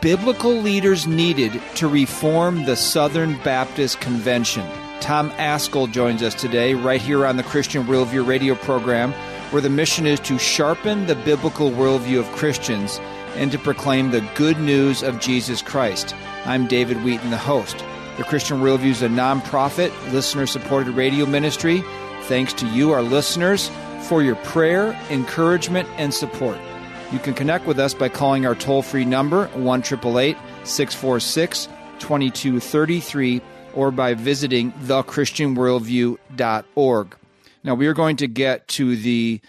Biblical Leaders Needed to Reform the Southern Baptist Convention. Tom Ascol joins us today, right here on the Christian Worldview radio program, where the mission is to sharpen the biblical worldview of Christians and to proclaim the good news of Jesus Christ. I'm David Wheaton, the host. The Christian Worldview is a nonprofit, listener supported radio ministry. Thanks to you, our listeners, for your prayer, encouragement, and support. You can connect with us by calling our toll free number, 1 646 2233, or by visiting thechristianworldview.org. Now, we are going to get to the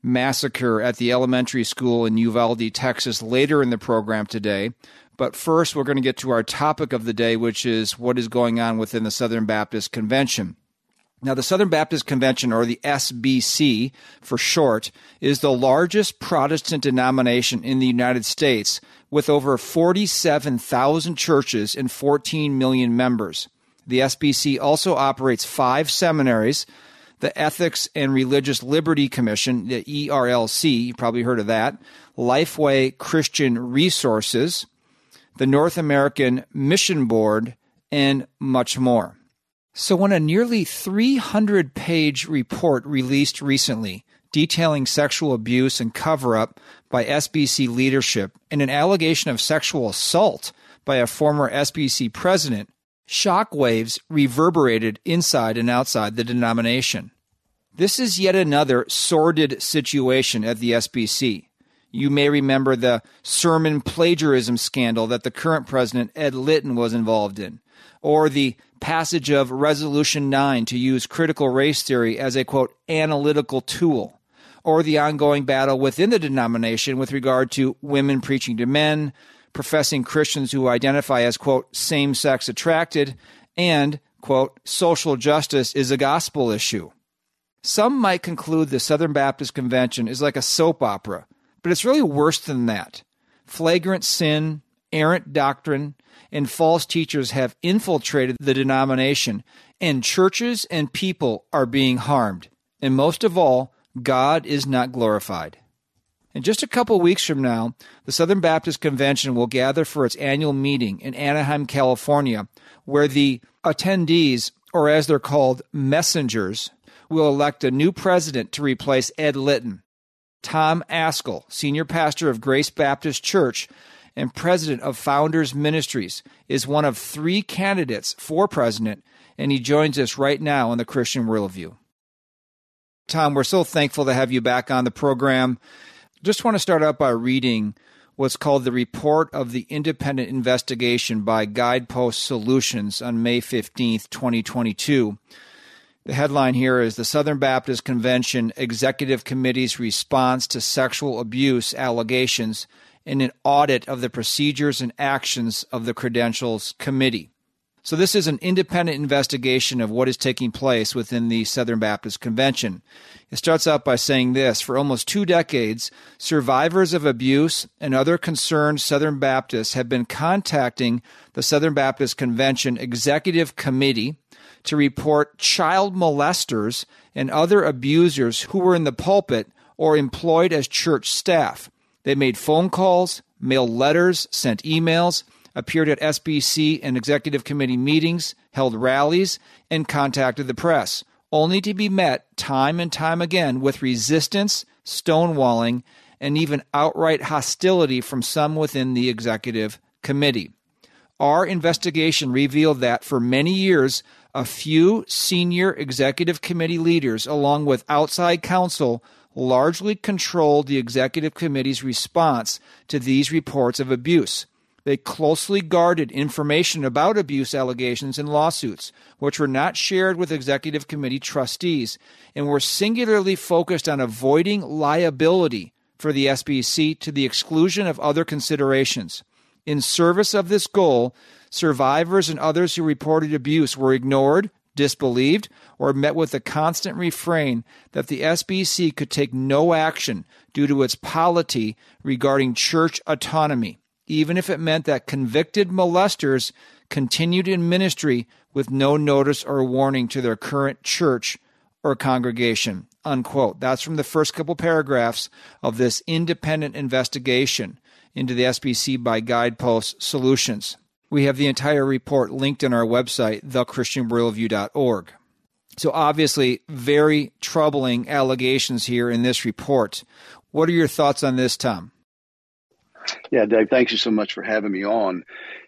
massacre at the elementary school in Uvalde, Texas, later in the program today. But first, we're going to get to our topic of the day, which is what is going on within the Southern Baptist Convention. Now, the Southern Baptist Convention, or the SBC for short, is the largest Protestant denomination in the United States with over 47,000 churches and 14 million members. The SBC also operates five seminaries the Ethics and Religious Liberty Commission, the ERLC, you probably heard of that, Lifeway Christian Resources, the North American Mission Board, and much more. So, when a nearly 300 page report released recently detailing sexual abuse and cover up by SBC leadership and an allegation of sexual assault by a former SBC president, shockwaves reverberated inside and outside the denomination. This is yet another sordid situation at the SBC. You may remember the sermon plagiarism scandal that the current president, Ed Litton, was involved in, or the passage of Resolution 9 to use critical race theory as a quote analytical tool, or the ongoing battle within the denomination with regard to women preaching to men, professing Christians who identify as quote same sex attracted, and quote social justice is a gospel issue. Some might conclude the Southern Baptist Convention is like a soap opera, but it's really worse than that. Flagrant sin, errant doctrine, and false teachers have infiltrated the denomination, and churches and people are being harmed. And most of all, God is not glorified. In just a couple weeks from now, the Southern Baptist Convention will gather for its annual meeting in Anaheim, California, where the attendees, or as they're called, messengers, will elect a new president to replace Ed Litton. Tom Ascol, senior pastor of Grace Baptist Church, and president of Founders Ministries, is one of three candidates for president, and he joins us right now on the Christian Worldview. Tom, we're so thankful to have you back on the program. Just want to start out by reading what's called the Report of the Independent Investigation by Guidepost Solutions on May 15th, 2022. The headline here is The Southern Baptist Convention Executive Committee's Response to Sexual Abuse Allegations in an audit of the procedures and actions of the Credentials Committee. So, this is an independent investigation of what is taking place within the Southern Baptist Convention. It starts out by saying this For almost two decades, survivors of abuse and other concerned Southern Baptists have been contacting the Southern Baptist Convention Executive Committee to report child molesters and other abusers who were in the pulpit or employed as church staff. They made phone calls, mailed letters, sent emails, appeared at SBC and executive committee meetings, held rallies, and contacted the press, only to be met time and time again with resistance, stonewalling, and even outright hostility from some within the executive committee. Our investigation revealed that for many years, a few senior executive committee leaders, along with outside counsel, largely controlled the executive committee's response to these reports of abuse. They closely guarded information about abuse allegations and lawsuits, which were not shared with executive committee trustees, and were singularly focused on avoiding liability for the SBC to the exclusion of other considerations. In service of this goal, survivors and others who reported abuse were ignored, disbelieved, or met with the constant refrain that the SBC could take no action due to its polity regarding church autonomy, even if it meant that convicted molesters continued in ministry with no notice or warning to their current church or congregation. Unquote. That's from the first couple paragraphs of this independent investigation into the SBC by Guidepost Solutions. We have the entire report linked on our website, thechristianworldview.org. So, obviously, very troubling allegations here in this report. What are your thoughts on this, Tom? Yeah, Dave, thank you so much for having me on.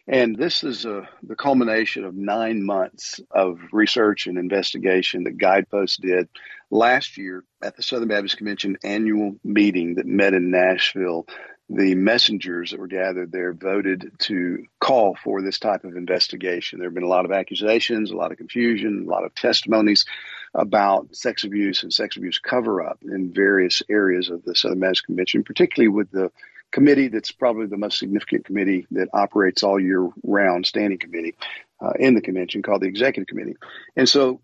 And this is a, the culmination of nine months of research and investigation that Guidepost did last year at the Southern Baptist Convention annual meeting that met in Nashville the messengers that were gathered there voted to call for this type of investigation. There have been a lot of accusations, a lot of confusion, a lot of testimonies about sex abuse and sex abuse cover up in various areas of the Southern Baptist Convention, particularly with the committee that's probably the most significant committee that operates all year round, standing committee uh, in the convention called the Executive Committee. And so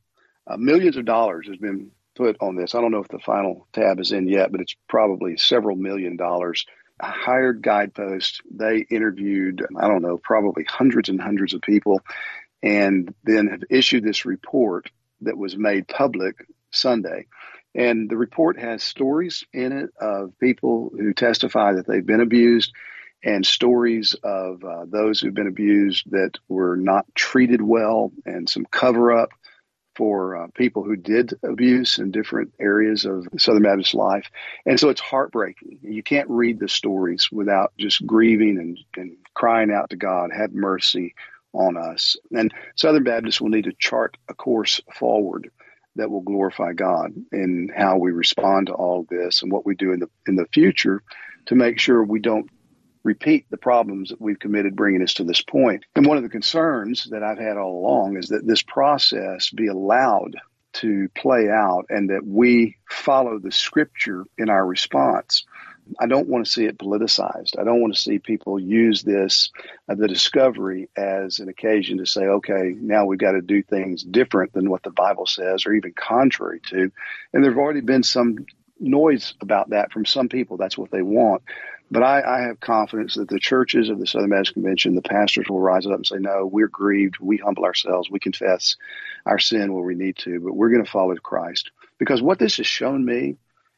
uh, millions of dollars has been put on this. I don't know if the final tab is in yet, but it's probably several million dollars hired guidepost. They interviewed, I don't know, probably hundreds and hundreds of people, and then have issued this report that was made public Sunday. And the report has stories in it of people who testify that they've been abused and stories of uh, those who've been abused that were not treated well and some cover up for uh, people who did abuse in different areas of Southern Baptist life. And so it's heartbreaking. You can't read the stories without just grieving and, and crying out to God, have mercy on us. And Southern Baptists will need to chart a course forward that will glorify God in how we respond to all this and what we do in the in the future to make sure we don't repeat the problems that we've committed bringing us to this point. And one of the concerns that I've had all along is that this process be allowed to play out and that we follow the scripture in our response. I don't want to see it politicized. I don't want to see people use this, uh, the discovery, as an occasion to say, okay, now we've got to do things different than what the Bible says or even contrary to. And there have already been some noise about that from some people. That's what they want. But I, I, have confidence that the churches of the Southern Baptist Convention, the pastors will rise up and say, no, we're grieved. We humble ourselves. We confess our sin where we need to, but we're going to follow Christ. Because what this has shown me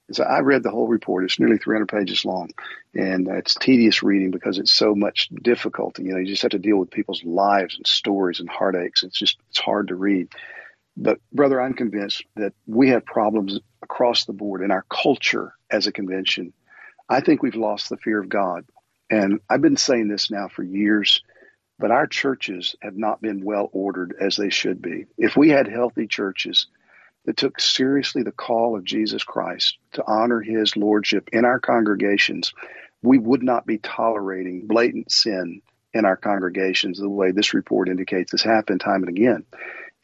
is I read the whole report. It's nearly 300 pages long, and it's tedious reading because it's so much difficulty. You know, you just have to deal with people's lives and stories and heartaches. It's just, it's hard to read. But, brother, I'm convinced that we have problems across the board in our culture as a convention I think we've lost the fear of God. And I've been saying this now for years, but our churches have not been well ordered as they should be. If we had healthy churches that took seriously the call of Jesus Christ to honor his lordship in our congregations, we would not be tolerating blatant sin in our congregations the way this report indicates has happened time and again.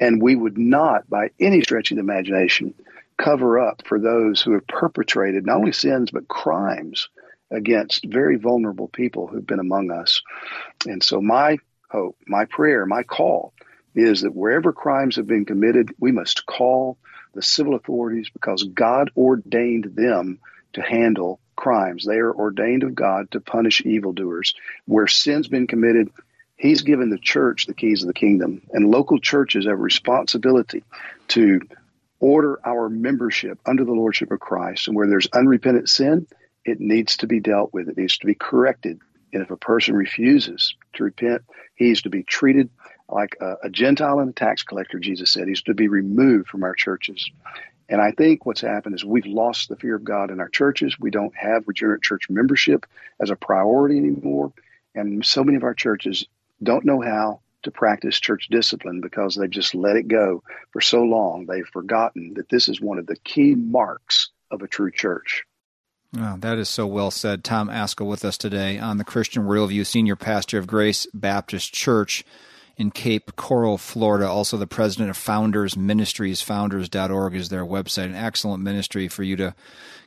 And we would not, by any stretch of the imagination, cover up for those who have perpetrated not only sins but crimes against very vulnerable people who've been among us. And so, my hope, my prayer, my call is that wherever crimes have been committed, we must call the civil authorities because God ordained them to handle crimes. They are ordained of God to punish evildoers. Where sin's been committed, He's given the church the keys of the kingdom, and local churches have responsibility to order our membership under the lordship of Christ. And where there's unrepentant sin, it needs to be dealt with. It needs to be corrected. And if a person refuses to repent, he's to be treated like a, a Gentile and a tax collector, Jesus said. He's to be removed from our churches. And I think what's happened is we've lost the fear of God in our churches. We don't have regenerate church membership as a priority anymore. And so many of our churches don't know how to practice church discipline because they've just let it go for so long. They've forgotten that this is one of the key marks of a true church. Oh, that is so well said. Tom Ascol with us today on the Christian Worldview, Senior Pastor of Grace Baptist Church in Cape Coral, Florida. Also, the president of Founders Ministries. Founders.org is their website. An excellent ministry for you to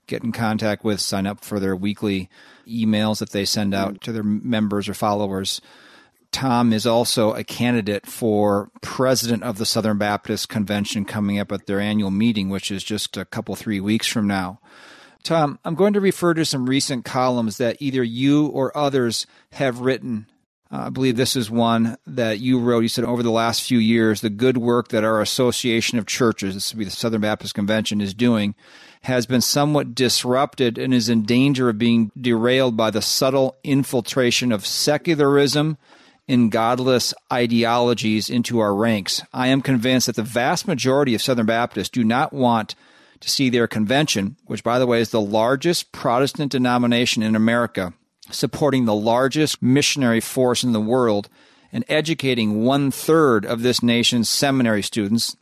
get in contact with, sign up for their weekly emails that they send out to their members or followers. Tom is also a candidate for president of the Southern Baptist Convention coming up at their annual meeting, which is just a couple, three weeks from now. Tom, I'm going to refer to some recent columns that either you or others have written Uh, I believe this is one that you wrote. You said over the last few years, the good work that our Association of Churches, this would be the Southern Baptist Convention, is doing has been somewhat disrupted and is in danger of being derailed by the subtle infiltration of secularism and godless ideologies into our ranks. I am convinced that the vast majority of Southern Baptists do not want to see their convention, which, by the way, is the largest Protestant denomination in America, supporting the largest missionary force in the world and educating one third of this nation's seminary students.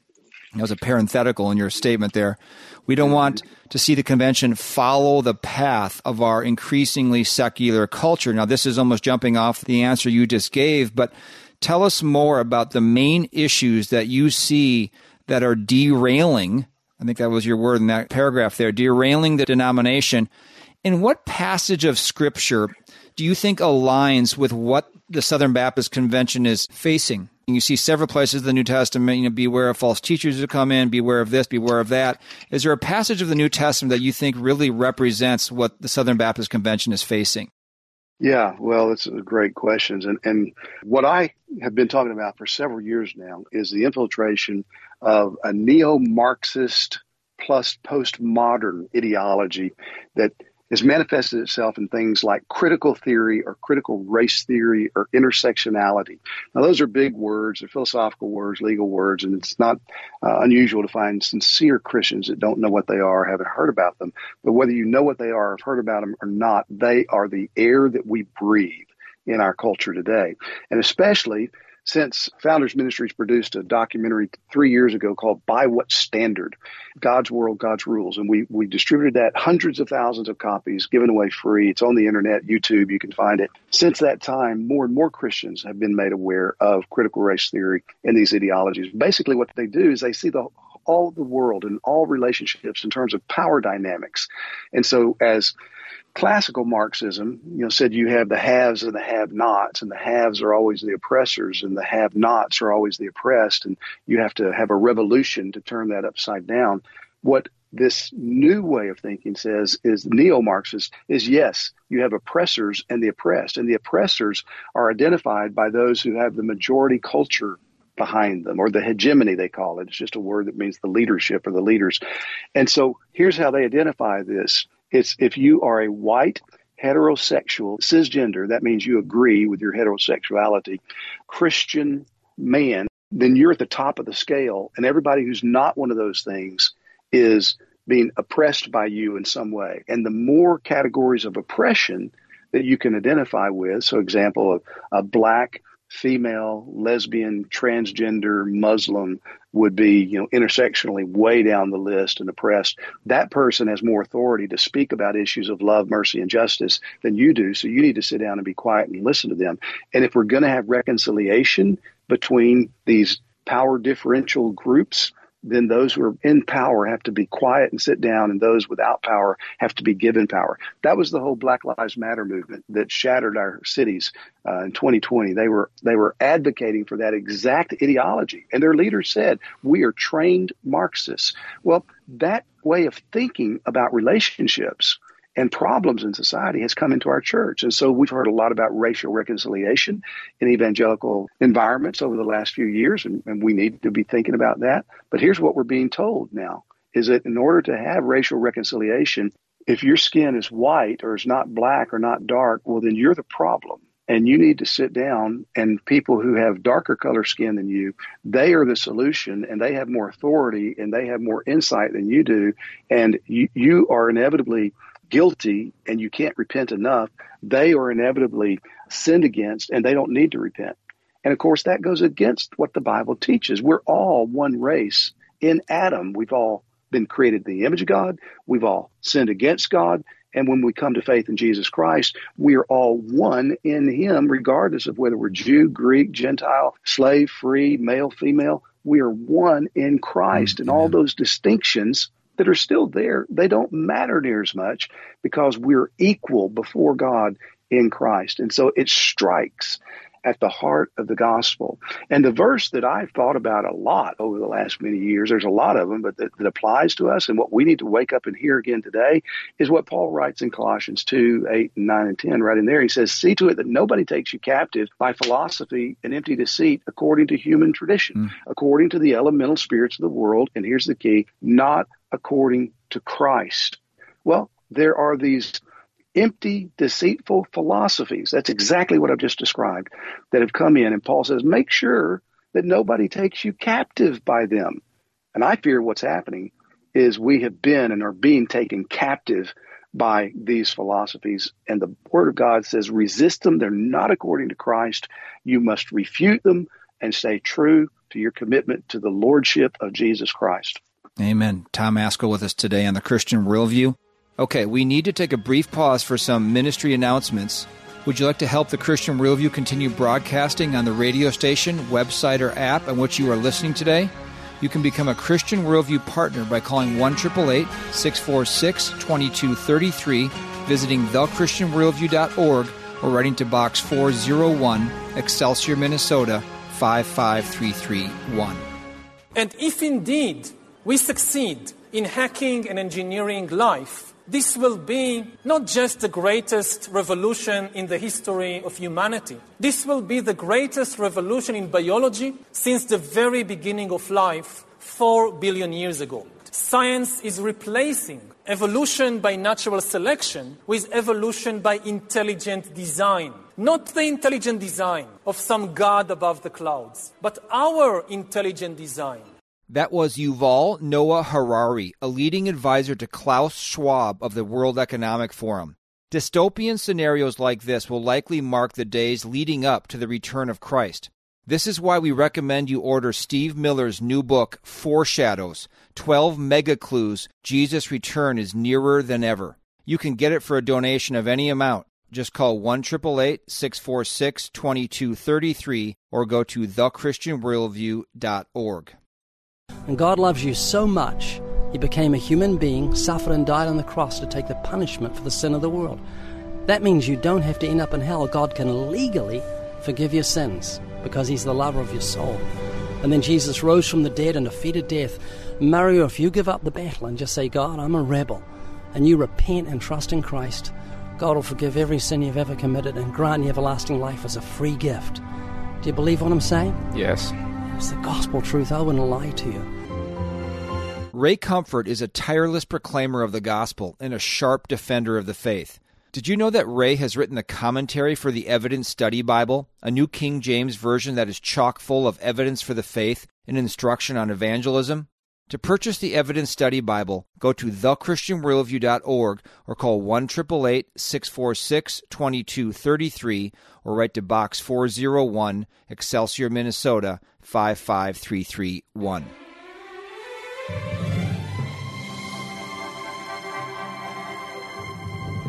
That was a parenthetical in your statement there. We don't want to see the convention follow the path of our increasingly secular culture. Now, this is almost jumping off the answer you just gave, but tell us more about the main issues that you see that are derailing. I think that was your word in that paragraph there, derailing the denomination. In what passage of scripture do you think aligns with what the Southern Baptist Convention is facing? You see several places in the New Testament, you know, beware of false teachers who come in, beware of this, beware of that. Is there a passage of the New Testament that you think really represents what the Southern Baptist Convention is facing? Yeah, well, it's a great questions. And, and what I have been talking about for several years now is the infiltration of a neo Marxist plus postmodern ideology that has manifested itself in things like critical theory or critical race theory or intersectionality. Now, those are big words, they're philosophical words, legal words, and it's not uh, unusual to find sincere Christians that don't know what they are, haven't heard about them. But whether you know what they are, have heard about them or not, they are the air that we breathe in our culture today. And especially since Founders Ministries produced a documentary three years ago called By What Standard? God's World, God's Rules. And we, we distributed that hundreds of thousands of copies given away free. It's on the internet, YouTube, you can find it. Since that time, more and more Christians have been made aware of critical race theory and these ideologies. Basically, what they do is they see the all the world and all relationships in terms of power dynamics. And so as classical Marxism, you know, said you have the haves and the have-nots, and the haves are always the oppressors, and the have-nots are always the oppressed, and you have to have a revolution to turn that upside down. What this new way of thinking says is neo-Marxist is yes, you have oppressors and the oppressed, and the oppressors are identified by those who have the majority culture behind them, or the hegemony they call it. It's just a word that means the leadership or the leaders. And so here's how they identify this it's if you are a white, heterosexual, cisgender, that means you agree with your heterosexuality, Christian man, then you're at the top of the scale. And everybody who's not one of those things is being oppressed by you in some way. And the more categories of oppression that you can identify with, so example, a, a black female, lesbian, transgender, Muslim would be, you know, intersectionally way down the list and oppressed. That person has more authority to speak about issues of love, mercy, and justice than you do. So you need to sit down and be quiet and listen to them. And if we're going to have reconciliation between these power differential groups, then those who are in power have to be quiet and sit down, and those without power have to be given power. That was the whole Black Lives Matter movement that shattered our cities uh, in 2020. They were they were advocating for that exact ideology, and their leaders said, "We are trained Marxists." Well, that way of thinking about relationships and problems in society has come into our church. And so we've heard a lot about racial reconciliation in evangelical environments over the last few years, and, and, we need to be thinking about that. But here's what we're being told now is that in order to have racial reconciliation, if your skin is white or is not black or not dark, well, then you're the problem. And you need to sit down, and people who have darker color skin than you, they are the solution, and they have more authority and they have more insight than you do. And you, you are inevitably guilty and you can't repent enough, they are inevitably sinned against and they don't need to repent. And of course, that goes against what the Bible teaches. We're all one race. In Adam, we've all been created in the image of God. We've all sinned against God. And when we come to faith in Jesus Christ, we are all one in Him, regardless of whether we're Jew, Greek, Gentile, slave, free, male, female. We are one in Christ. And all those distinctions that are still there, they don't matter near as much because we're equal before God in Christ. And so it strikes at the heart of the gospel. And the verse that I've thought about a lot over the last many years, there's a lot of them, but that, that, applies to us and what we need to wake up and hear again today is what Paul writes in Colossians 2 8 and 9 and 10. Right in there, he says, See to it that nobody takes you captive by philosophy and empty deceit according to human tradition, mm. according to the elemental spirits of the world. And here's the key not according to Christ. Well, there are these empty, deceitful philosophies. That's exactly what I've just described that have come in. And Paul says, make sure that nobody takes you captive by them. And I fear what's happening is we have been and are being taken captive by these philosophies. And the Word of God says, resist them. They're not according to Christ. You must refute them and stay true to your commitment to the Lordship of Jesus Christ. Amen. Tom Ascol with us today on the Christian Worldview. Okay, we need to take a brief pause for some ministry announcements. Would you like to help the Christian Worldview continue broadcasting on the radio station, website, or app on which you are listening today? You can become a Christian Worldview partner by calling 1 646 2233, visiting thechristianworldview.org, or writing to Box 401, Excelsior, Minnesota 55331. And if indeed we succeed in hacking and engineering life, this will be not just the greatest revolution in the history of humanity. This will be the greatest revolution in biology since the very beginning of life, four billion years ago. Science is replacing evolution by natural selection with evolution by intelligent design. Not the intelligent design of some god above the clouds, but our intelligent design that was Yuval Noah Harari, a leading advisor to Klaus Schwab of the World Economic Forum. Dystopian scenarios like this will likely mark the days leading up to the return of Christ. This is why we recommend you order Steve Miller's new book, Foreshadows 12 Mega Clues Jesus' Return is Nearer Than Ever. You can get it for a donation of any amount. Just call 1 646 2233 or go to thechristianworldview.org. And God loves you so much, He became a human being, suffered and died on the cross to take the punishment for the sin of the world. That means you don't have to end up in hell. God can legally forgive your sins because He's the lover of your soul. And then Jesus rose from the dead and defeated death. Mario, if you give up the battle and just say, God, I'm a rebel, and you repent and trust in Christ, God will forgive every sin you've ever committed and grant you everlasting life as a free gift. Do you believe what I'm saying? Yes. It's the gospel truth. I wouldn't lie to you. Ray Comfort is a tireless proclaimer of the gospel and a sharp defender of the faith. Did you know that Ray has written the commentary for the Evidence Study Bible, a New King James version that is chock full of evidence for the faith and instruction on evangelism? To purchase the Evidence Study Bible, go to thechristianworldview.org or call 1 646 2233 or write to Box 401, Excelsior, Minnesota 55331.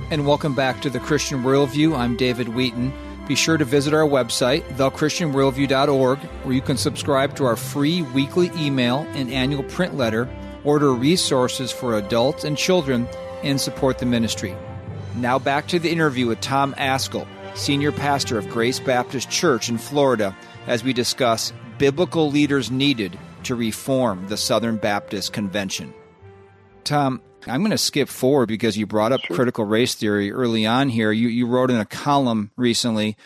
And welcome back to the Christian Worldview. I'm David Wheaton. Be sure to visit our website, thechristianworldview.org, where you can subscribe to our free weekly email and annual print letter, order resources for adults and children, and support the ministry. Now back to the interview with Tom Ascol, senior pastor of Grace Baptist Church in Florida, as we discuss biblical leaders needed to reform the Southern Baptist Convention. Tom, I'm going to skip forward because you brought up sure. critical race theory early on here. You, you wrote in a column recently,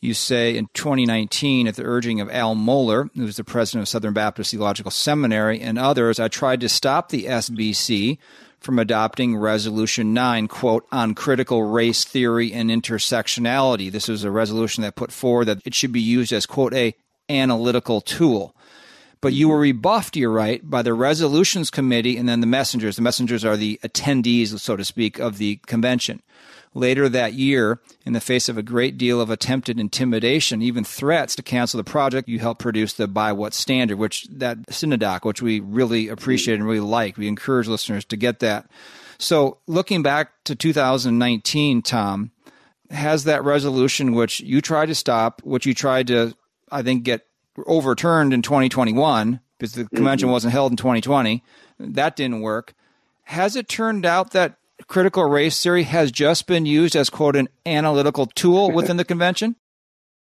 you say in 2019, at the urging of Al Mohler, who was the president of Southern Baptist Theological Seminary, and others, I tried to stop the SBC from adopting Resolution 9, quote, on critical race theory and intersectionality. This was a resolution that put forward that it should be used as, quote, a analytical tool. But you were rebuffed, you're right, by the resolutions committee and then the messengers. The messengers are the attendees, so to speak, of the convention. Later that year, in the face of a great deal of attempted intimidation, even threats to cancel the project, you helped produce the By What Standard, which that synodoc, which we really appreciate and really like. We encourage listeners to get that. So, looking back to 2019, Tom, has that resolution, which you tried to stop, which you tried to, I think, get overturned in 2021 because the convention mm-hmm. wasn't held in 2020. That didn't work. Has it turned out that critical race theory has just been used as quote an analytical tool within the convention?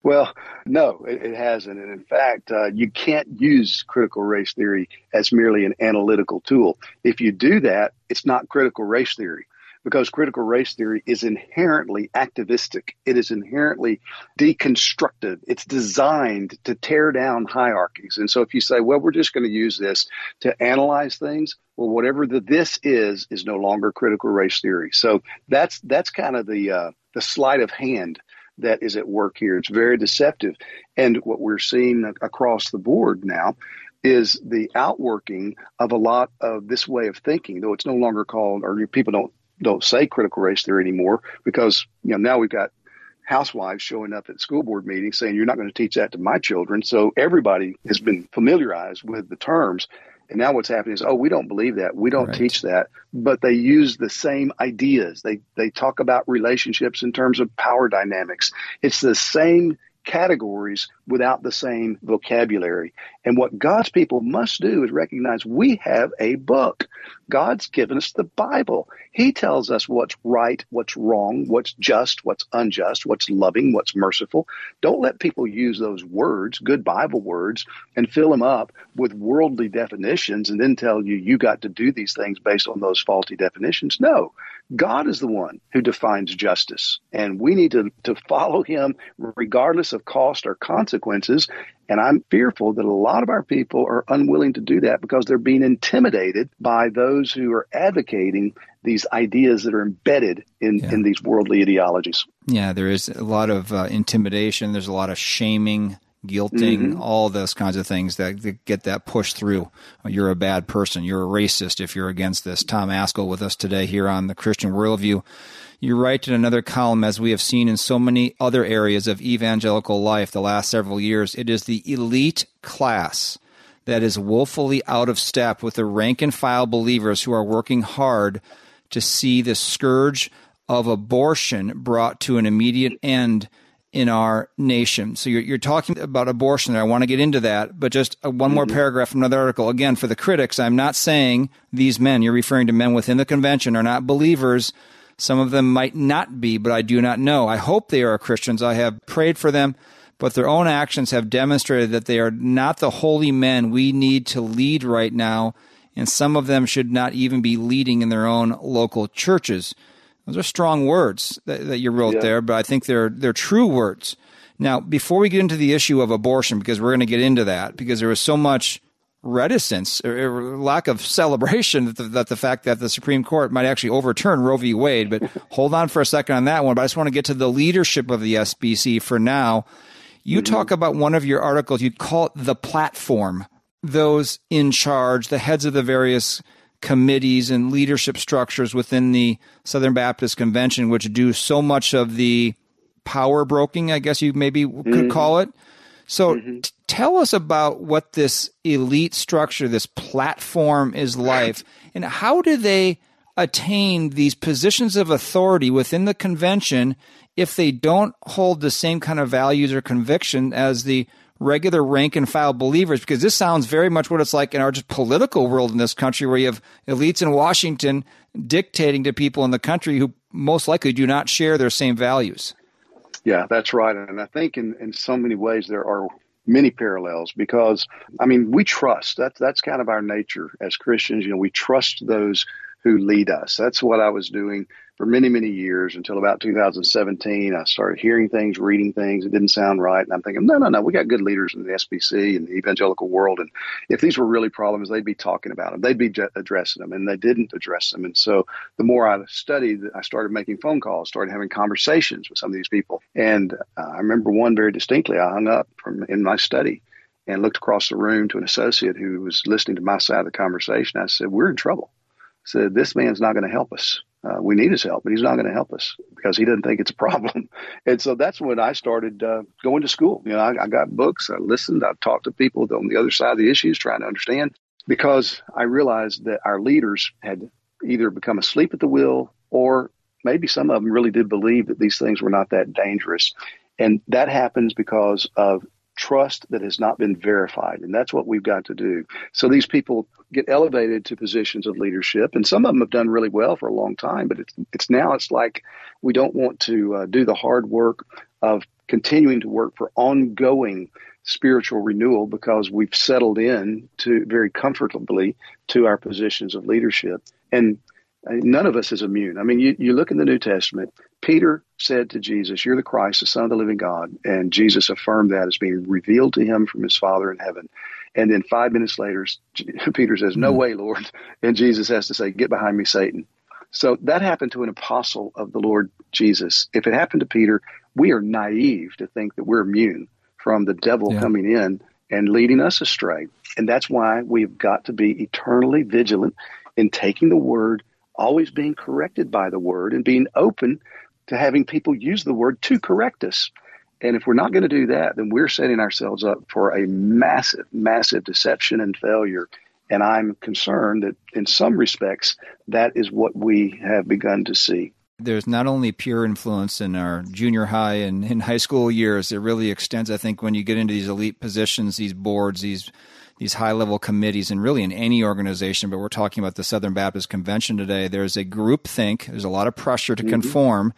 Well, no, it, it hasn't. And in fact, uh, you can't use critical race theory as merely an analytical tool. If you do that, it's not critical race theory because critical race theory is inherently activistic. It is inherently deconstructive. It's designed to tear down hierarchies. And so if you say, well, we're just going to use this to analyze things, well, whatever the this is, is no longer critical race theory. So that's, that's kind of the, uh, the sleight of hand that is at work here. It's very deceptive. And what we're seeing across the board now is the outworking of a lot of this way of thinking, though it's no longer called, or people don't don't say critical race theory anymore because you know now we've got housewives showing up at school board meetings saying you're not going to teach that to my children. So everybody has been familiarized with the terms. And now what's happening is, oh, we don't believe that. We don't right. teach that. But they use the same ideas. They they talk about relationships in terms of power dynamics. It's the same categories without the same vocabulary. And what God's people must do is recognize we have a book. God's given us the Bible. He tells us what's right, what's wrong, what's just, what's unjust, what's loving, what's merciful. Don't let people use those words, good Bible words, and fill them up with worldly definitions and then tell you you got to do these things based on those faulty definitions. No, God is the one who defines justice, and we need to, to follow him regardless of cost or consequences. And I'm fearful that a lot of our people are unwilling to do that because they're being intimidated by those who are advocating these ideas that are embedded in, yeah. in these worldly ideologies. Yeah, there is a lot of uh, intimidation, there's a lot of shaming guilting, mm-hmm. all those kinds of things that, that, get that push through. You're a bad person. You're a racist if you're against this. Tom Ascol with us today here on the Christian Worldview. You write in another column, as we have seen in so many other areas of evangelical life the last several years, it is the elite class that is woefully out of step with the rank and file believers who are working hard to see the scourge of abortion brought to an immediate end in our nation. So you're, you're talking about abortion there. I want to get into that, but just a, one more mm-hmm. paragraph from another article. Again, for the critics, I'm not saying these men, you're referring to men within the convention, are not believers. Some of them might not be, but I do not know. I hope they are Christians. I have prayed for them, but their own actions have demonstrated that they are not the holy men we need to lead right now, and some of them should not even be leading in their own local churches. Those are strong words that, that you wrote yeah. there, but I think they're they're true words. Now, before we get into the issue of abortion, because we're going to get into that, because there was so much reticence or, lack of celebration that the, that the, fact that the Supreme Court might actually overturn Roe v. Wade. But hold on for a second on that one. But I just want to get to the leadership of the SBC for now. You mm-hmm. talk about one of your articles. You call it the platform. Those in charge, the heads of the various committees and leadership structures within the Southern Baptist Convention, which do so much of the power broking, I guess you maybe could mm-hmm. call it. So mm-hmm. t- tell us about what this elite structure, this platform is like, and how do they attain these positions of authority within the convention if they don't hold the same kind of values or conviction as the regular rank and file believers because this sounds very much what it's like in our just political world in this country where you have elites in Washington dictating to people in the country who most likely do not share their same values. Yeah, that's right. And I think in, in so many ways there are many parallels because I mean we trust. That's that's kind of our nature as Christians. You know, we trust those who lead us. That's what I was doing for many, many years until about 2017. I started hearing things, reading things. It didn't sound right. And I'm thinking, no, no, no, we got good leaders in the SBC and the evangelical world. And if these were really problems, they'd be talking about them. They'd be addressing them. And they didn't address them. And so the more I studied, I started making phone calls, started having conversations with some of these people. And uh, I remember one very distinctly. I hung up from in my study and looked across the room to an associate who was listening to my side of the conversation. I said, we're in trouble. I said, this man's not going to help us uh, we need his help, but he's not going to help us because he doesn't think it's a problem. And so that's when I started uh, going to school. You know, I, I got books, I listened, I talked to people on the other side of the issues, trying to understand because I realized that our leaders had either become asleep at the wheel or maybe some of them really did believe that these things were not that dangerous. And that happens because of trust that has not been verified. And that's what we've got to do. So these people get elevated to positions of leadership, and some of them have done really well for a long time. But it's it's now it's like we don't want to uh, do the hard work of continuing to work for ongoing spiritual renewal because we've settled in to very comfortably to our positions of leadership. And none of us is immune. I mean, you, you look in the New Testament, Peter said to Jesus, You're the Christ, the Son of the living God. And Jesus affirmed that as being revealed to him from his Father in heaven. And then five minutes later, Peter says, No mm-hmm. way, Lord. And Jesus has to say, Get behind me, Satan. So that happened to an apostle of the Lord Jesus. If it happened to Peter, we are naive to think that we're immune from the devil yeah. coming in and leading us astray. And that's why we've got to be eternally vigilant in taking the word, always being corrected by the word, and being open to having people use the word to correct us. And if we're not going to do that, then we're setting ourselves up for a massive, massive deception and failure. And I'm concerned that in some respects, that is what we have begun to see. There's not only peer influence in our junior high and in high school years, it really extends, I think, when you get into these elite positions, these boards, these these high level committees and really in any organization, but we're talking about the Southern Baptist Convention today. There's a group think, there's a lot of pressure to mm-hmm. conform.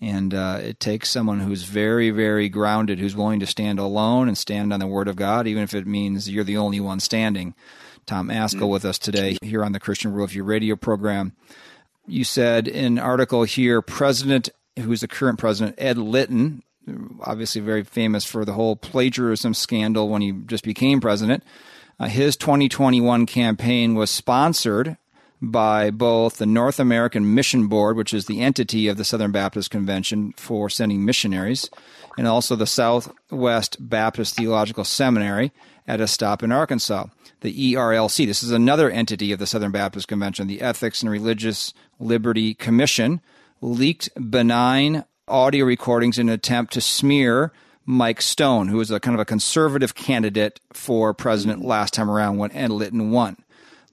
And uh, it takes someone who's very, very grounded, who's willing to stand alone and stand on the Word of God, even if it means you're the only one standing. Tom Ascol mm-hmm. with us today here on the Christian Worldview radio program. You said in an article here, President, who's the current president, Ed Litton, obviously very famous for the whole plagiarism scandal when he just became president, uh, his 2021 campaign was sponsored by both the North American Mission Board, which is the entity of the Southern Baptist Convention for sending missionaries, and also the Southwest Baptist Theological Seminary at a stop in Arkansas. The ERLC, this is another entity of the Southern Baptist Convention, the Ethics and Religious Liberty Commission, leaked benign audio recordings in an attempt to smear Mike Stone, who was a kind of a conservative candidate for president mm-hmm. last time around when Ed Litton won.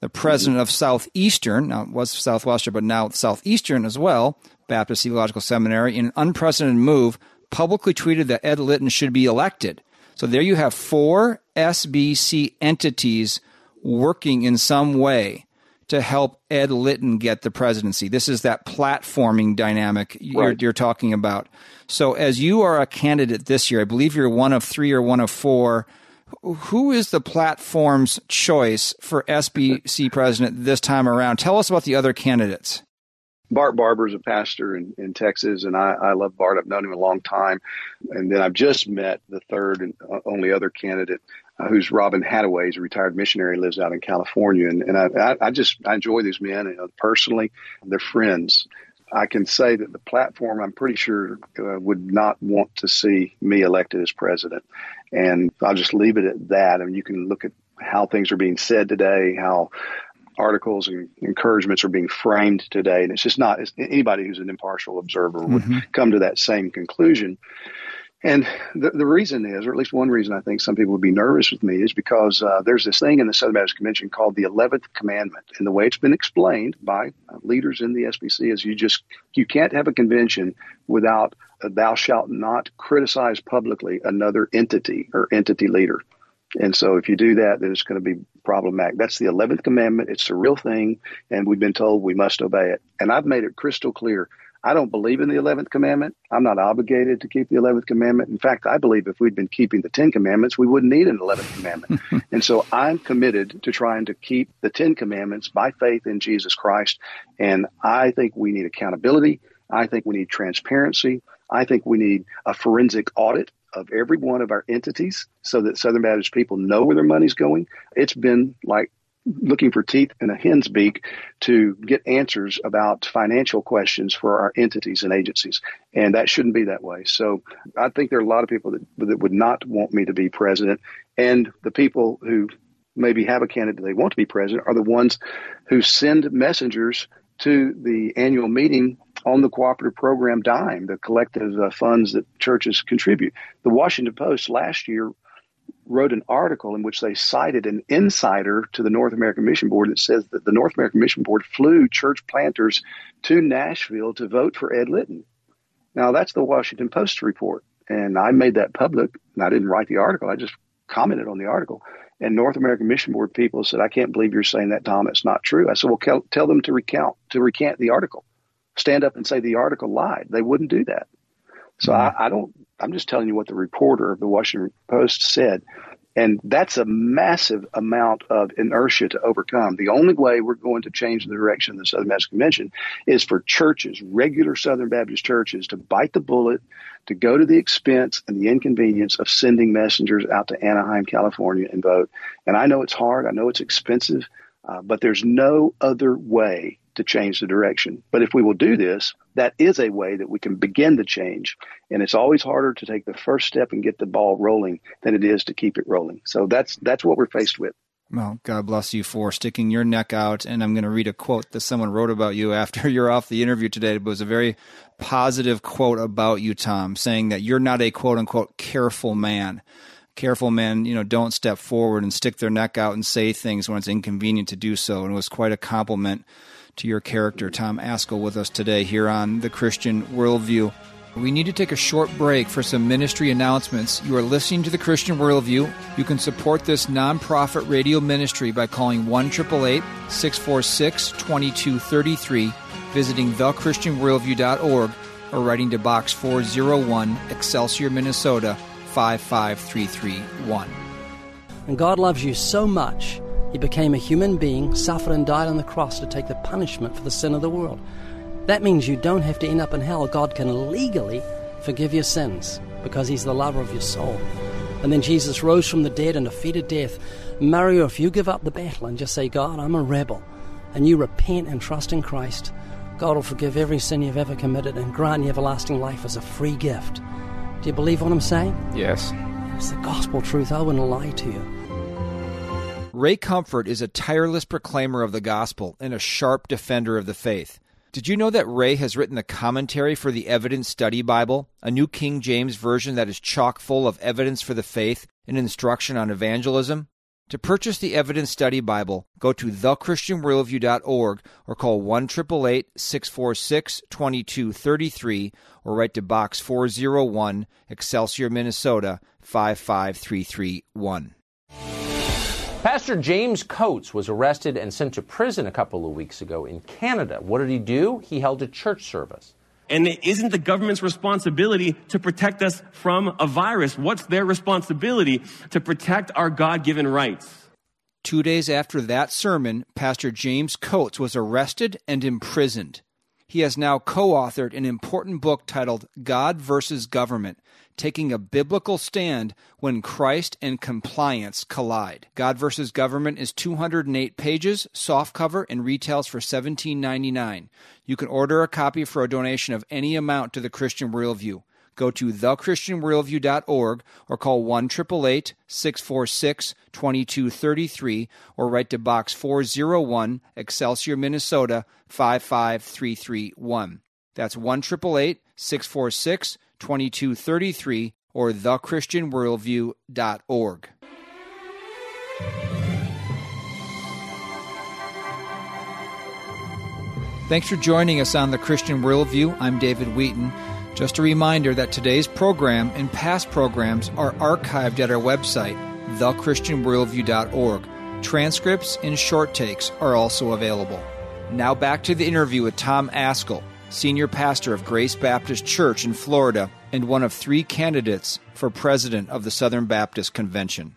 The president of mm-hmm. Southeastern, now it was Southwestern, but now Southeastern as well, Baptist Theological Seminary, in an unprecedented move, publicly tweeted that Ed Litton should be elected. So there you have four SBC entities working in some way to help Ed Litton get the presidency. This is that platforming dynamic you're, right. you're, talking about. So, as you are a candidate this year, I believe you're one of three or one of four. Who is the platform's choice for SBC president this time around? Tell us about the other candidates. Bart Barber is a pastor in, in Texas, and I, I love Bart. I've known him a long time. And then I've just met the third and only other candidate, uh, who's Robin Hadaway. He's a retired missionary, lives out in California. And, and I, I, just I enjoy these men. You know, personally, they're friends. I can say that the platform, I'm pretty sure, uh, would not want to see me elected as president. And I'll just leave it at that. I mean, you can look at how things are being said today, how articles and encouragements are being framed today. And it's just not, it's, anybody who's an impartial observer would mm-hmm. come to that same conclusion. And the, the reason is, or at least one reason I think some people would be nervous with me, is because uh, there's this thing in the Southern Baptist Convention called the 11th Commandment. And the way it's been explained by leaders in the SBC is you just, you can't have a convention without thou shalt not criticize publicly another entity or entity leader. And so if you do that, then it's going to be problematic. That's the 11th commandment. It's a real thing. And we've been told we must obey it. And I've made it crystal clear. I don't believe in the 11th commandment. I'm not obligated to keep the 11th commandment. In fact, I believe if we'd been keeping the 10 commandments, we wouldn't need an 11th commandment. and so I'm committed to trying to keep the 10 commandments by faith in Jesus Christ. And I think we need accountability. I think we need transparency. I think we need a forensic audit of every one of our entities so that Southern Baptist people know where their money's going. It's been like looking for teeth in a hen's beak to get answers about financial questions for our entities and agencies. And that shouldn't be that way. So I think there are a lot of people that, that would not want me to be president. And the people who maybe have a candidate they want to be president are the ones who send messengers to the annual meeting on the cooperative program dime, the collective uh, funds that churches contribute. The Washington Post last year wrote an article in which they cited an insider to the North American Mission Board that says that the North American Mission Board flew church planters to Nashville to vote for Ed Litton. Now, that's the Washington Post report. And I made that public, and I didn't write the article, I just commented on the article. And North American Mission Board people said, I can't believe you're saying that, Tom. It's not true. I said, well, tell them to recount, to recant the article stand up and say the article lied. They wouldn't do that. So mm-hmm. I, I don't. I'm just telling you what the reporter of the Washington Post said. And that's a massive amount of inertia to overcome. The only way we're going to change the direction of the Southern Baptist Convention is for churches, regular Southern Baptist churches, to bite the bullet, to go to the expense and the inconvenience of sending messengers out to Anaheim, California and vote. And I know it's hard. I know it's expensive, uh, but there's no other way to change the direction. But if we will do this, that is a way that we can begin the change. And it's always harder to take the first step and get the ball rolling than it is to keep it rolling. So that's that's what we're faced with. Well, God bless you for sticking your neck out. And I'm going to read a quote that someone wrote about you after you're off the interview today. It was a very positive quote about you, Tom, saying that you're not a quote unquote careful man. Careful men, you know, don't step forward and stick their neck out and say things when it's inconvenient to do so. And it was quite a compliment to your character, Tom Ascol, with us today here on the Christian Worldview. We need to take a short break for some ministry announcements. You are listening to the Christian Worldview. You can support this nonprofit radio ministry by calling 1 646 2233, visiting thechristianworldview.org, or writing to Box 401, Excelsior, Minnesota 55331. And God loves you so much he became a human being, suffered and died on the cross to take the punishment for the sin of the world. That means you don't have to end up in hell. God can legally forgive your sins because He's the lover of your soul. And then Jesus rose from the dead and defeated death. Mario, if you give up the battle and just say, God, I'm a rebel, and you repent and trust in Christ, God will forgive every sin you've ever committed and grant you everlasting life as a free gift. Do you believe what I'm saying? Yes. It's the gospel truth. I wouldn't lie to you. Ray Comfort is a tireless proclaimer of the gospel and a sharp defender of the faith. Did you know that Ray has written the commentary for the Evidence Study Bible, a new King James version that is chock full of evidence for the faith and instruction on evangelism? To purchase the Evidence Study Bible, go to thechristianworldview.org or call 1 646 2233 or write to Box 401, Excelsior, Minnesota 55331. Pastor James Coates was arrested and sent to prison a couple of weeks ago in Canada. What did he do? He held a church service. And it isn't the government's responsibility to protect us from a virus. What's their responsibility? To protect our God given rights. Two days after that sermon, Pastor James Coates was arrested and imprisoned. He has now co authored an important book titled God versus Government Taking a Biblical Stand When Christ and Compliance Collide. God versus Government is 208 pages, softcover, and retails for $17.99. You can order a copy for a donation of any amount to the Christian Worldview go to thechristianworldview.org or call 1 646 2233 or write to Box 401, Excelsior, Minnesota 55331. That's 1 646 2233 or thechristianworldview.org. Thanks for joining us on the Christian Worldview. I'm David Wheaton. Just a reminder that today's program and past programs are archived at our website, thechristianworldview.org. Transcripts and short takes are also available. Now back to the interview with Tom Ascol, senior pastor of Grace Baptist Church in Florida and one of three candidates for president of the Southern Baptist Convention.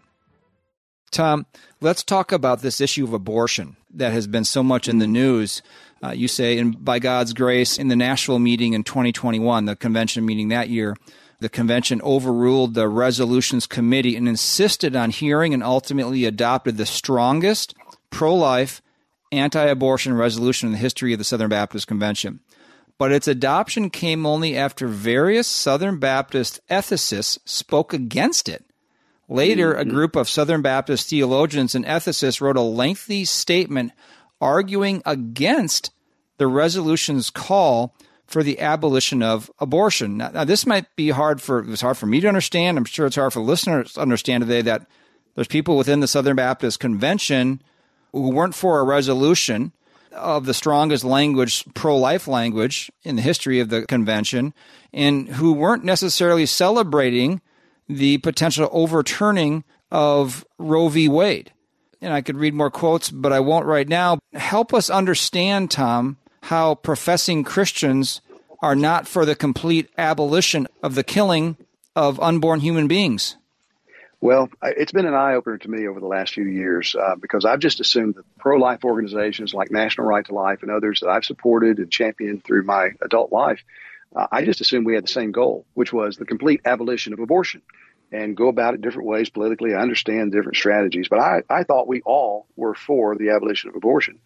Tom, let's talk about this issue of abortion that has been so much in the news. Uh, you say, and by God's grace, in the Nashville meeting in 2021, the convention meeting that year, the convention overruled the resolutions committee and insisted on hearing and ultimately adopted the strongest pro life, anti abortion resolution in the history of the Southern Baptist Convention. But its adoption came only after various Southern Baptist ethicists spoke against it. Later, a mm-hmm. group of Southern Baptist theologians and ethicists wrote a lengthy statement arguing against the resolution's call for the abolition of abortion. Now, now, this might be hard for it's hard for me to understand. I'm sure it's hard for listeners to understand today that there's people within the Southern Baptist Convention who weren't for a resolution of the strongest language, pro-life language in the history of the convention, and who weren't necessarily celebrating the potential overturning of Roe v. Wade and I could read more quotes, but I won't right now. Help us understand, Tom, how professing Christians are not for the complete abolition of the killing of unborn human beings? Well, it's been an eye opener to me over the last few years uh, because I've just assumed that pro life organizations like National Right to Life and others that I've supported and championed through my adult life, uh, I just assumed we had the same goal, which was the complete abolition of abortion and go about it different ways politically. I understand different strategies, but I, I thought we all were for the abolition of abortion.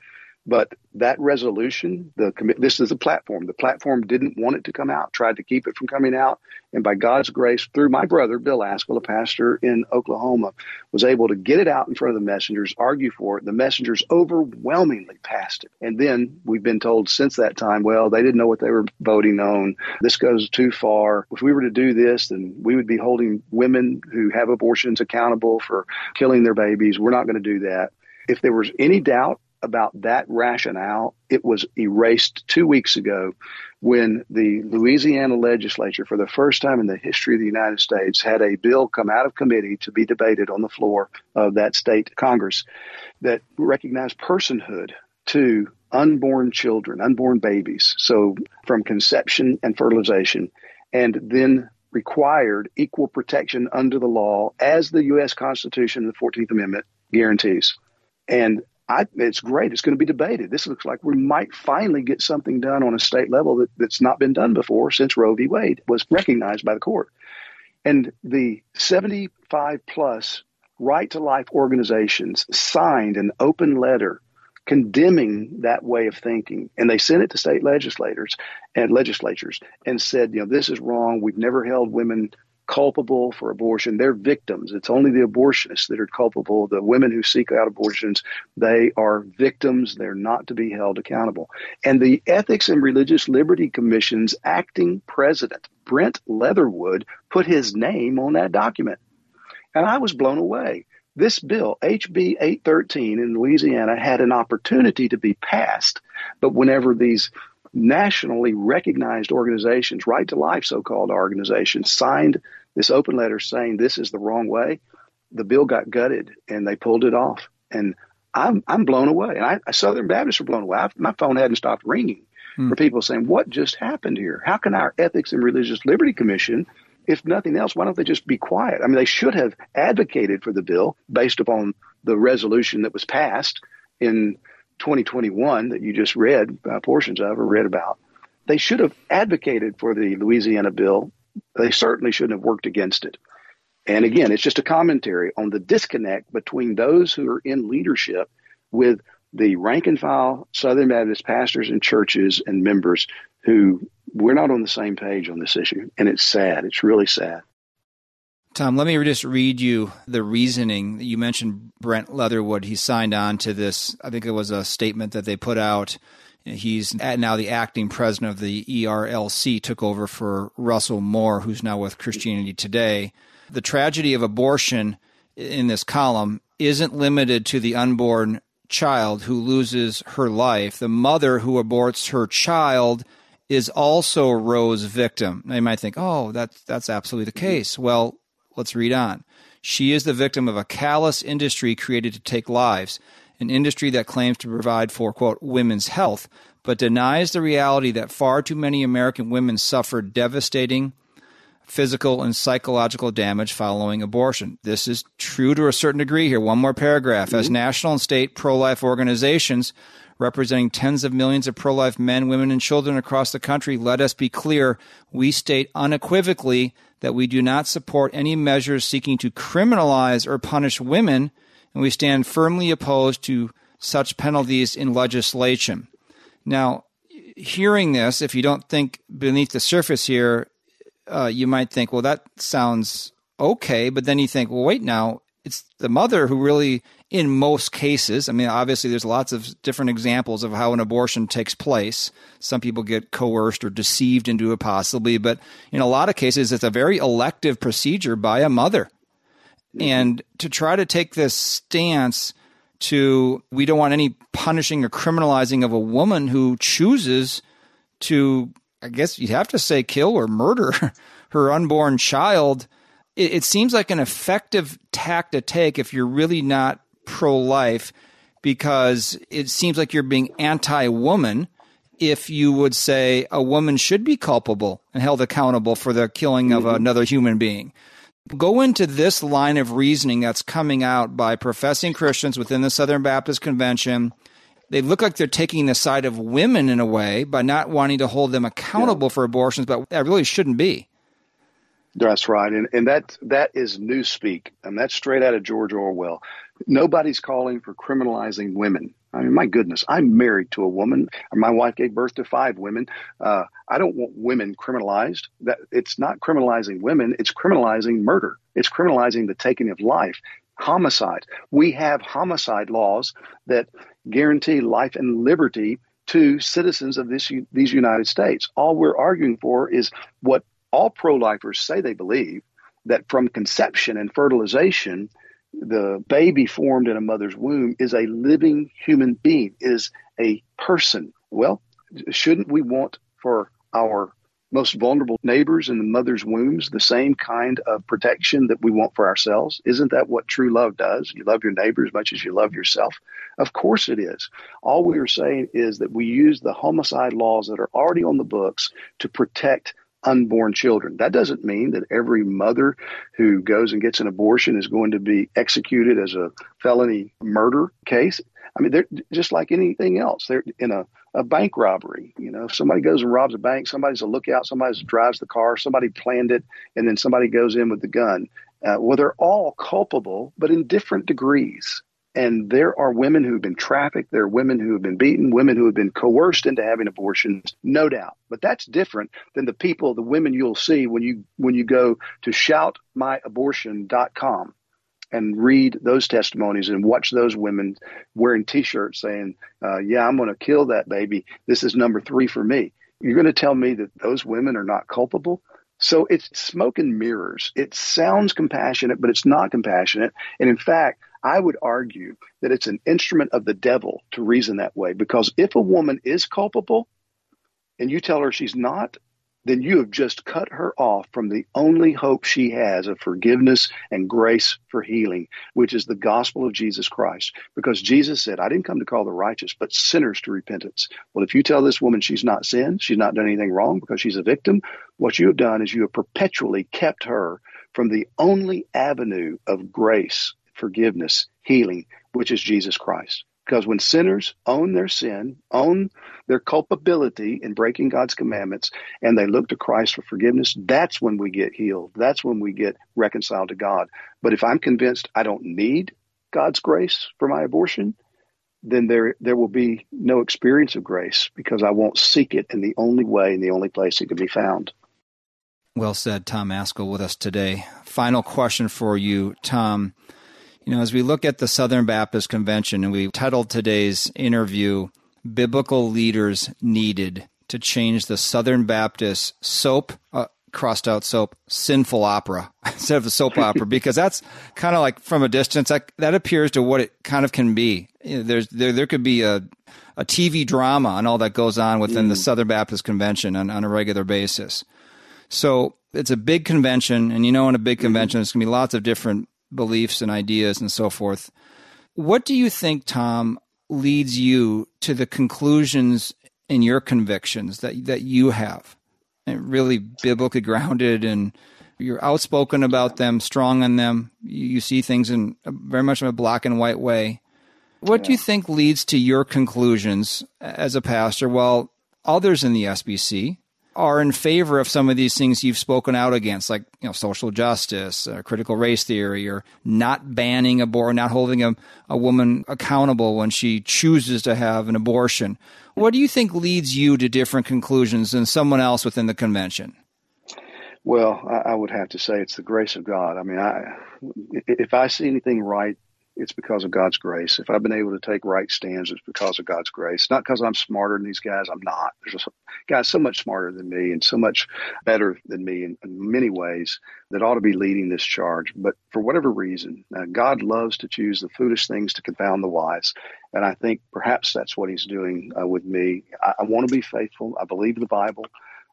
But that resolution, the this is a platform. The platform didn't want it to come out, tried to keep it from coming out, and by God's grace, through my brother Bill Ascol, a pastor in Oklahoma, was able to get it out in front of the messengers, argue for it. The messengers overwhelmingly passed it, and then we've been told since that time, well, they didn't know what they were voting on. This goes too far. If we were to do this, then we would be holding women who have abortions accountable for killing their babies. We're not going to do that. If there was any doubt about that rationale, it was erased two weeks ago when the Louisiana legislature, for the first time in the history of the United States, had a bill come out of committee to be debated on the floor of that state Congress that recognized personhood to unborn children, unborn babies. So from conception and fertilization, and then required equal protection under the law as the U.S. Constitution, and the 14th Amendment guarantees. And I, it's great. It's going to be debated. This looks like we might finally get something done on a state level that, that's not been done before since Roe v. Wade was recognized by the court. And the 75 plus right to life organizations signed an open letter condemning that way of thinking. And they sent it to state legislators and legislatures and said, you know, this is wrong. We've never held women culpable for abortion. They're victims. It's only the abortionists that are culpable. The women who seek out abortions, they are victims. They're not to be held accountable. And the Ethics and Religious Liberty Commission's acting president, Brent Leatherwood, put his name on that document. And I was blown away. This bill, HB 813 in Louisiana, had an opportunity to be passed, but whenever these nationally recognized organizations, Right to Life so called organizations, signed this open letter saying this is the wrong way, the bill got gutted and they pulled it off. And I'm I'm blown away. And I, Southern Baptists are blown away. I, my phone hadn't stopped ringing hmm. for people saying, "What just happened here? How can our Ethics and Religious Liberty Commission, if nothing else, why don't they just be quiet? I mean, they should have advocated for the bill based upon the resolution that was passed in 2021 that you just read uh, portions of or read about. They should have advocated for the Louisiana bill they certainly shouldn't have worked against it. And again, it's just a commentary on the disconnect between those who are in leadership with the rank and file Southern Baptist pastors and churches and members who we're not on the same page on this issue. And it's sad. It's really sad. Tom, let me just read you the reasoning. You mentioned Brent Leatherwood. He signed on to this. I think it was a statement that they put out He's now the acting president of the ERLC, took over for Russell Moore, who's now with Christianity Today. The tragedy of abortion in this column isn't limited to the unborn child who loses her life. The mother who aborts her child is also Roe's victim. Now you might think, oh, that's, that's absolutely the case. Well, let's read on. She is the victim of a callous industry created to take lives an industry that claims to provide for, quote, women's health, but denies the reality that far too many American women suffer devastating physical and psychological damage following abortion. This is true to a certain degree here. One more paragraph. Mm-hmm. As national and state pro life organizations representing tens of millions of pro life men, women, and children across the country, let us be clear. We state unequivocally that we do not support any measures seeking to criminalize or punish women and we stand firmly opposed to such penalties in legislation. Now, hearing this, if you don't think beneath the surface here, uh, you might think, well, that sounds okay. But then you think, well, wait now, it's the mother who really, in most cases, I mean, obviously there's lots of different examples of how an abortion takes place. Some people get coerced or deceived into it possibly, but in a lot of cases, it's a very elective procedure by a mother. And to try to take this stance to we don't want any punishing or criminalizing of a woman who chooses to, I guess you'd have to say, kill or murder her unborn child. It, it seems like an effective tack to take if you're really not pro life because it seems like you're being anti woman if you would say a woman should be culpable and held accountable for the killing of mm-hmm. another human being. Go into this line of reasoning that's coming out by professing Christians within the Southern Baptist Convention. They look like they're taking the side of women in a way by not wanting to hold them accountable yeah. for abortions, but that really shouldn't be. That's right, and and that that is newspeak, and that's straight out of George Orwell. Nobody's calling for criminalizing women. I mean, my goodness, I'm married to a woman. My wife gave birth to five women. Uh, I don't want women criminalized. That it's not criminalizing women; it's criminalizing murder. It's criminalizing the taking of life, homicide. We have homicide laws that guarantee life and liberty to citizens of this these United States. All we're arguing for is what all pro-lifers say they believe that from conception and fertilization the baby formed in a mother's womb is a living human being, is a person. Well, shouldn't we want for our most vulnerable neighbors in the mother's wombs the same kind of protection that we want for ourselves? Isn't that what true love does? You love your neighbor as much as you love yourself? Of course it is. All we are saying is that we use the homicide laws that are already on the books to protect unborn children. That doesn't mean that every mother who goes and gets an abortion is going to be executed as a felony murder case. I mean, they're just like anything else. They're in a, a bank robbery. You know, if somebody goes and robs a bank, somebody's a lookout, somebody drives the car, somebody planned it, and then somebody goes in with the gun. Uh, well, they're all culpable, but in different degrees. And there are women who've been trafficked. There are women who have been beaten, women who have been coerced into having abortions, no doubt. But that's different than the people, the women you'll see when you when you go to shoutmyabortion.com and read those testimonies and watch those women wearing T-shirts saying, uh, "Yeah, I'm going to kill that baby. This is number three for me." You're going to tell me that those women are not culpable? So it's smoke and mirrors. It sounds compassionate, but it's not compassionate. And in fact, I would argue that it's an instrument of the devil to reason that way because if a woman is culpable and you tell her she's not, then you have just cut her off from the only hope she has of forgiveness and grace for healing, which is the gospel of Jesus Christ. Because Jesus said, I didn't come to call the righteous, but sinners to repentance. Well, if you tell this woman she's not sinned, she's not done anything wrong because she's a victim, what you have done is you have perpetually kept her from the only avenue of grace forgiveness, healing, which is Jesus Christ. Because when sinners own their sin, own their culpability in breaking God's commandments, and they look to Christ for forgiveness, that's when we get healed. That's when we get reconciled to God. But if I'm convinced I don't need God's grace for my abortion, then there there will be no experience of grace because I won't seek it in the only way and the only place it can be found. Well said, Tom Ascol, with us today. Final question for you, Tom. You know, as we look at the Southern Baptist Convention, and we titled today's interview, Biblical Leaders Needed to Change the Southern Baptist Soap, uh, crossed out soap, sinful opera instead of a soap opera, because that's kind of like from a distance, that, that appears to what it kind of can be. You know, there's, there, there could be a, a TV drama and all that goes on within mm. the Southern Baptist Convention on, on a regular basis. So it's a big convention, and you know, in a big mm-hmm. convention, there's going to be lots of different beliefs and ideas and so forth. What do you think, Tom, leads you to the conclusions and your convictions that that you have, and really biblically grounded, and you're outspoken about them, strong on them. You, you see things in very much in a black and white way. What yeah. do you think leads to your conclusions as a pastor? While others in the SBC are in favor of some of these things you've spoken out against, like you know social justice, uh, critical race theory, or not banning abortion, not holding a, a woman accountable when she chooses to have an abortion. What do you think leads you to different conclusions than someone else within the convention? Well, I, I would have to say it's the grace of God. I mean, I, if I see anything right it's because of God's grace. If I've been able to take right stands, it's because of God's grace. Not because I'm smarter than these guys. I'm not. There's a guys so much smarter than me and so much better than me in, in many ways that ought to be leading this charge. But for whatever reason, uh, God loves to choose the foolish things to confound the wise. And I think perhaps that's what He's doing uh, with me. I, I want to be faithful. I believe the Bible.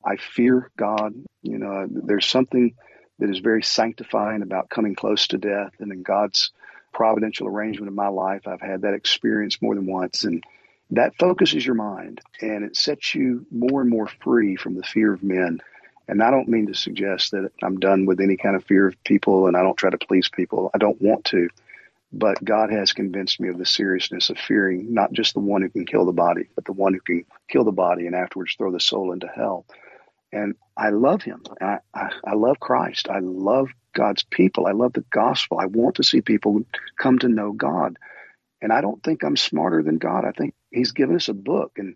I fear God. You know, there's something that is very sanctifying about coming close to death and in God's providential arrangement in my life. I've had that experience more than once, and that focuses your mind and it sets you more and more free from the fear of men. And I don't mean to suggest that I'm done with any kind of fear of people and I don't try to please people. I don't want to. But God has convinced me of the seriousness of fearing not just the one who can kill the body, but the one who can kill the body and afterwards throw the soul into hell. And I love him. I, I, I love Christ. I love God's people. I love the gospel. I want to see people come to know God. And I don't think I'm smarter than God. I think He's given us a book, and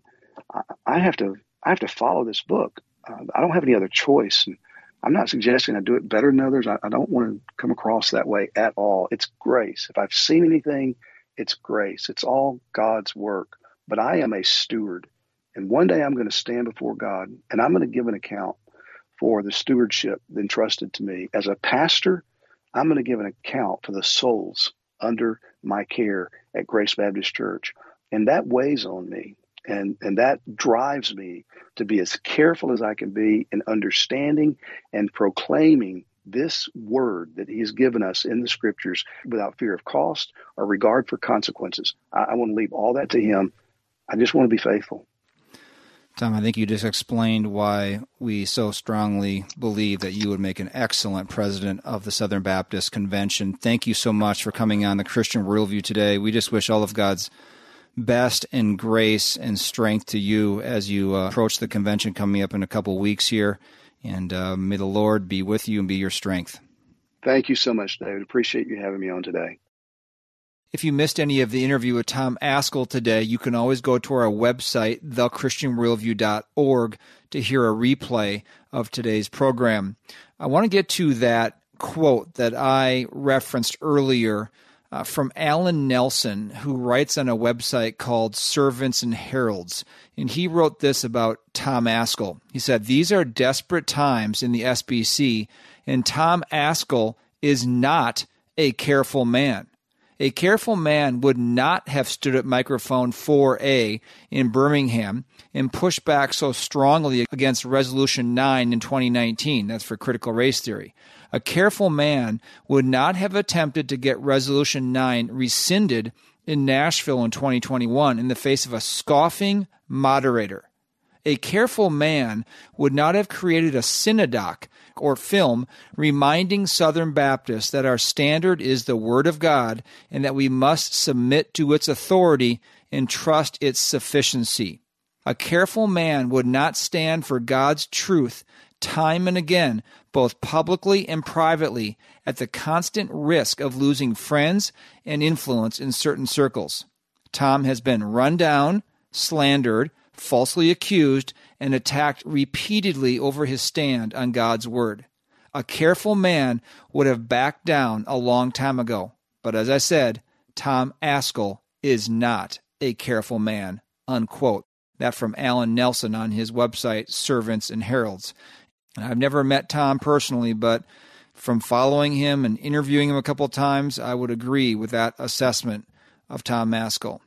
I, I have to I have to follow this book. Uh, I don't have any other choice. And I'm not suggesting I do it better than others. I, I don't want to come across that way at all. It's grace. If I've seen anything, it's grace. It's all God's work. But I am a steward. And one day I'm going to stand before God and I'm going to give an account for the stewardship entrusted to me. As a pastor, I'm going to give an account for the souls under my care at Grace Baptist Church. And that weighs on me. And, and that drives me to be as careful as I can be in understanding and proclaiming this word that he's given us in the scriptures without fear of cost or regard for consequences. I, I want to leave all that to him. I just want to be faithful. Tom, I think you just explained why we so strongly believe that you would make an excellent president of the Southern Baptist Convention. Thank you so much for coming on the Christian Worldview today. We just wish all of God's best and grace and strength to you as you uh, approach the convention coming up in a couple weeks here. And uh, may the Lord be with you and be your strength. Thank you so much, David. Appreciate you having me on today. If you missed any of the interview with Tom Ascol today, you can always go to our website, thechristianworldview.org, to hear a replay of today's program. I want to get to that quote that I referenced earlier uh, from Allen Nelson, who writes on a website called Servants and Heralds. And he wrote this about Tom Ascol. He said, These are desperate times in the SBC, and Tom Ascol is not a careful man. A careful man would not have stood at microphone 4A in Birmingham and pushed back so strongly against Resolution 9 in 2019. That's for critical race theory. A careful man would not have attempted to get Resolution 9 rescinded in Nashville in 2021 in the face of a scoffing moderator. A careful man would not have created a cinedoc or film reminding Southern Baptists that our standard is the Word of God and that we must submit to its authority and trust its sufficiency. A careful man would not stand for God's truth time and again, both publicly and privately, at the constant risk of losing friends and influence in certain circles. Tom has been run down, slandered, falsely accused, and attacked repeatedly over his stand on God's word. A careful man would have backed down a long time ago. But as I said, Tom Ascol is not a careful man. Unquote. That from Allen Nelson on his website, Servants and Heralds. And I've never met Tom personally, but from following him and interviewing him a couple of times, I would agree with that assessment of Tom Ascol.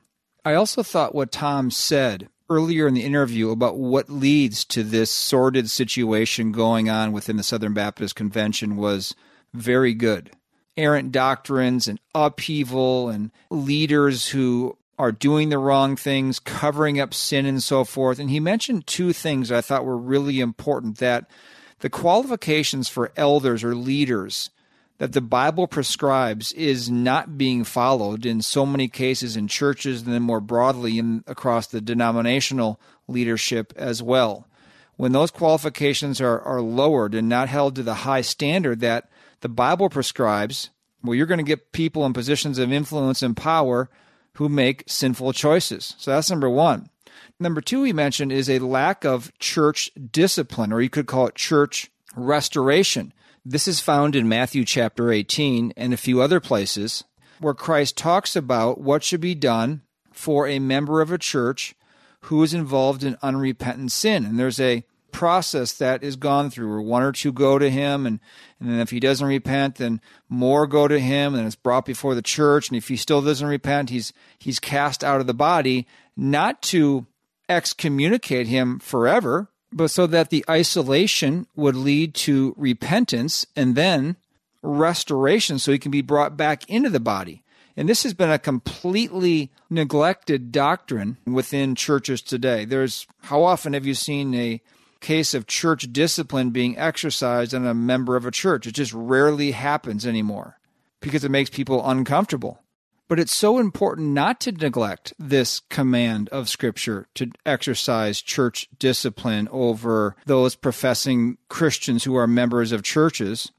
I also thought what Tom said earlier in the interview about what leads to this sordid situation going on within the Southern Baptist Convention was very good. Errant doctrines and upheaval and leaders who are doing the wrong things, covering up sin and so forth. And he mentioned two things I thought were really important that the qualifications for elders or leaders that the Bible prescribes is not being followed in so many cases in churches and then more broadly in, across the denominational leadership as well. When those qualifications are, are lowered and not held to the high standard that the Bible prescribes, well, you're going to get people in positions of influence and power who make sinful choices. So that's number one. Number two, he mentioned, is a lack of church discipline, or you could call it church restoration. This is found in Matthew chapter 18 and a few other places where Christ talks about what should be done for a member of a church who is involved in unrepentant sin. And there's a process that is gone through where one or two go to him and, and then if he doesn't repent then more go to him and it's brought before the church and if he still doesn't repent he's he's cast out of the body not to excommunicate him forever but so that the isolation would lead to repentance and then restoration so he can be brought back into the body. And this has been a completely neglected doctrine within churches today. There's how often have you seen a case of church discipline being exercised on a member of a church? It just rarely happens anymore because it makes people uncomfortable. But it's so important not to neglect this command of Scripture to exercise church discipline over those professing Christians who are members of churches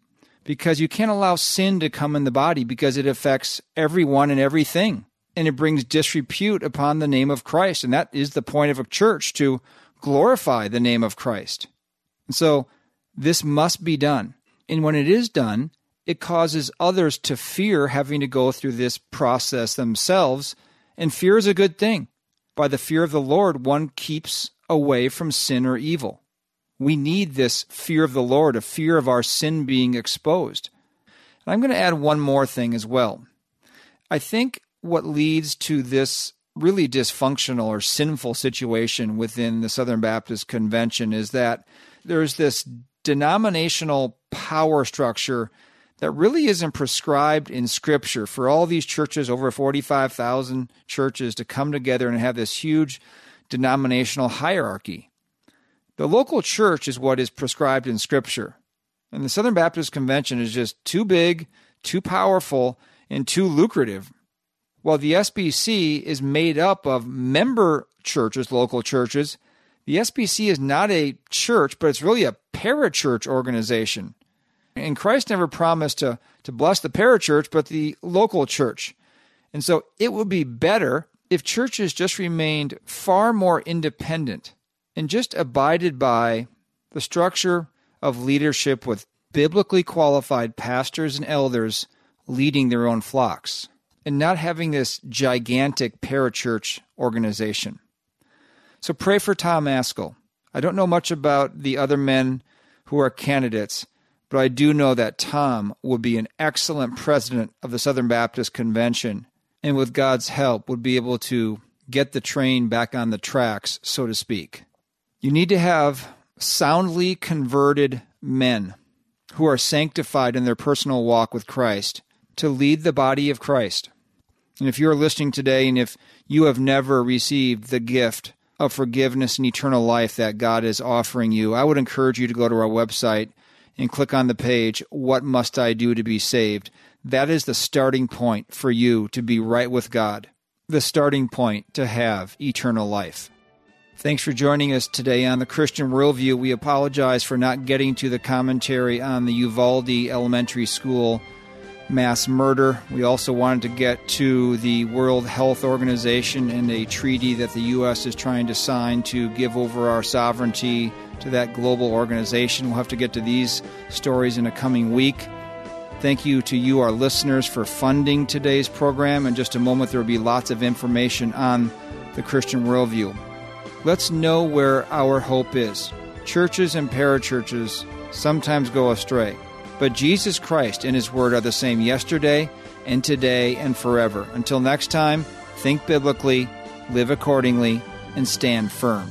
because you can't allow sin to come in the body because it affects everyone and everything. And it brings disrepute upon the name of Christ. And that is the point of a church to glorify the name of Christ. And so this must be done. And when it is done, it causes others to fear having to go through this process themselves. And fear is a good thing. By the fear of the Lord, one keeps away from sin or evil. We need this fear of the Lord, a fear of our sin being exposed. And I'm going to add one more thing as well. I think what leads to this really dysfunctional or sinful situation within the Southern Baptist Convention is that there's this denominational power structure that really isn't prescribed in Scripture for all these churches, over 45,000 churches, to come together and have this huge denominational hierarchy. The local church is what is prescribed in Scripture. And the Southern Baptist Convention is just too big, too powerful, and too lucrative. While the SBC is made up of member churches, local churches, the SBC is not a church, but it's really a parachurch organization. And Christ never promised to, to bless the parachurch, but the local church. And so it would be better if churches just remained far more independent and just abided by the structure of leadership with biblically qualified pastors and elders leading their own flocks and not having this gigantic parachurch organization. So pray for Tom Ascol. I don't know much about the other men who are candidates, but I do know that Tom would be an excellent president of the Southern Baptist Convention and with God's help would be able to get the train back on the tracks, so to speak. You need to have soundly converted men who are sanctified in their personal walk with Christ to lead the body of Christ. And if you're listening today and if you have never received the gift of forgiveness and eternal life that God is offering you, I would encourage you to go to our website and click on the page, What Must I Do to Be Saved? That is the starting point for you to be right with God, the starting point to have eternal life. Thanks for joining us today on the Christian Worldview. We apologize for not getting to the commentary on the Uvalde Elementary School mass murder. We also wanted to get to the World Health Organization and a treaty that the U.S. is trying to sign to give over our sovereignty to that global organization. We'll have to get to these stories in a coming week. Thank you to you, our listeners, for funding today's program. In just a moment, there will be lots of information on the Christian worldview. Let's know where our hope is. Churches and parachurches sometimes go astray, but Jesus Christ and His Word are the same yesterday and today and forever. Until next time, think biblically, live accordingly, and stand firm.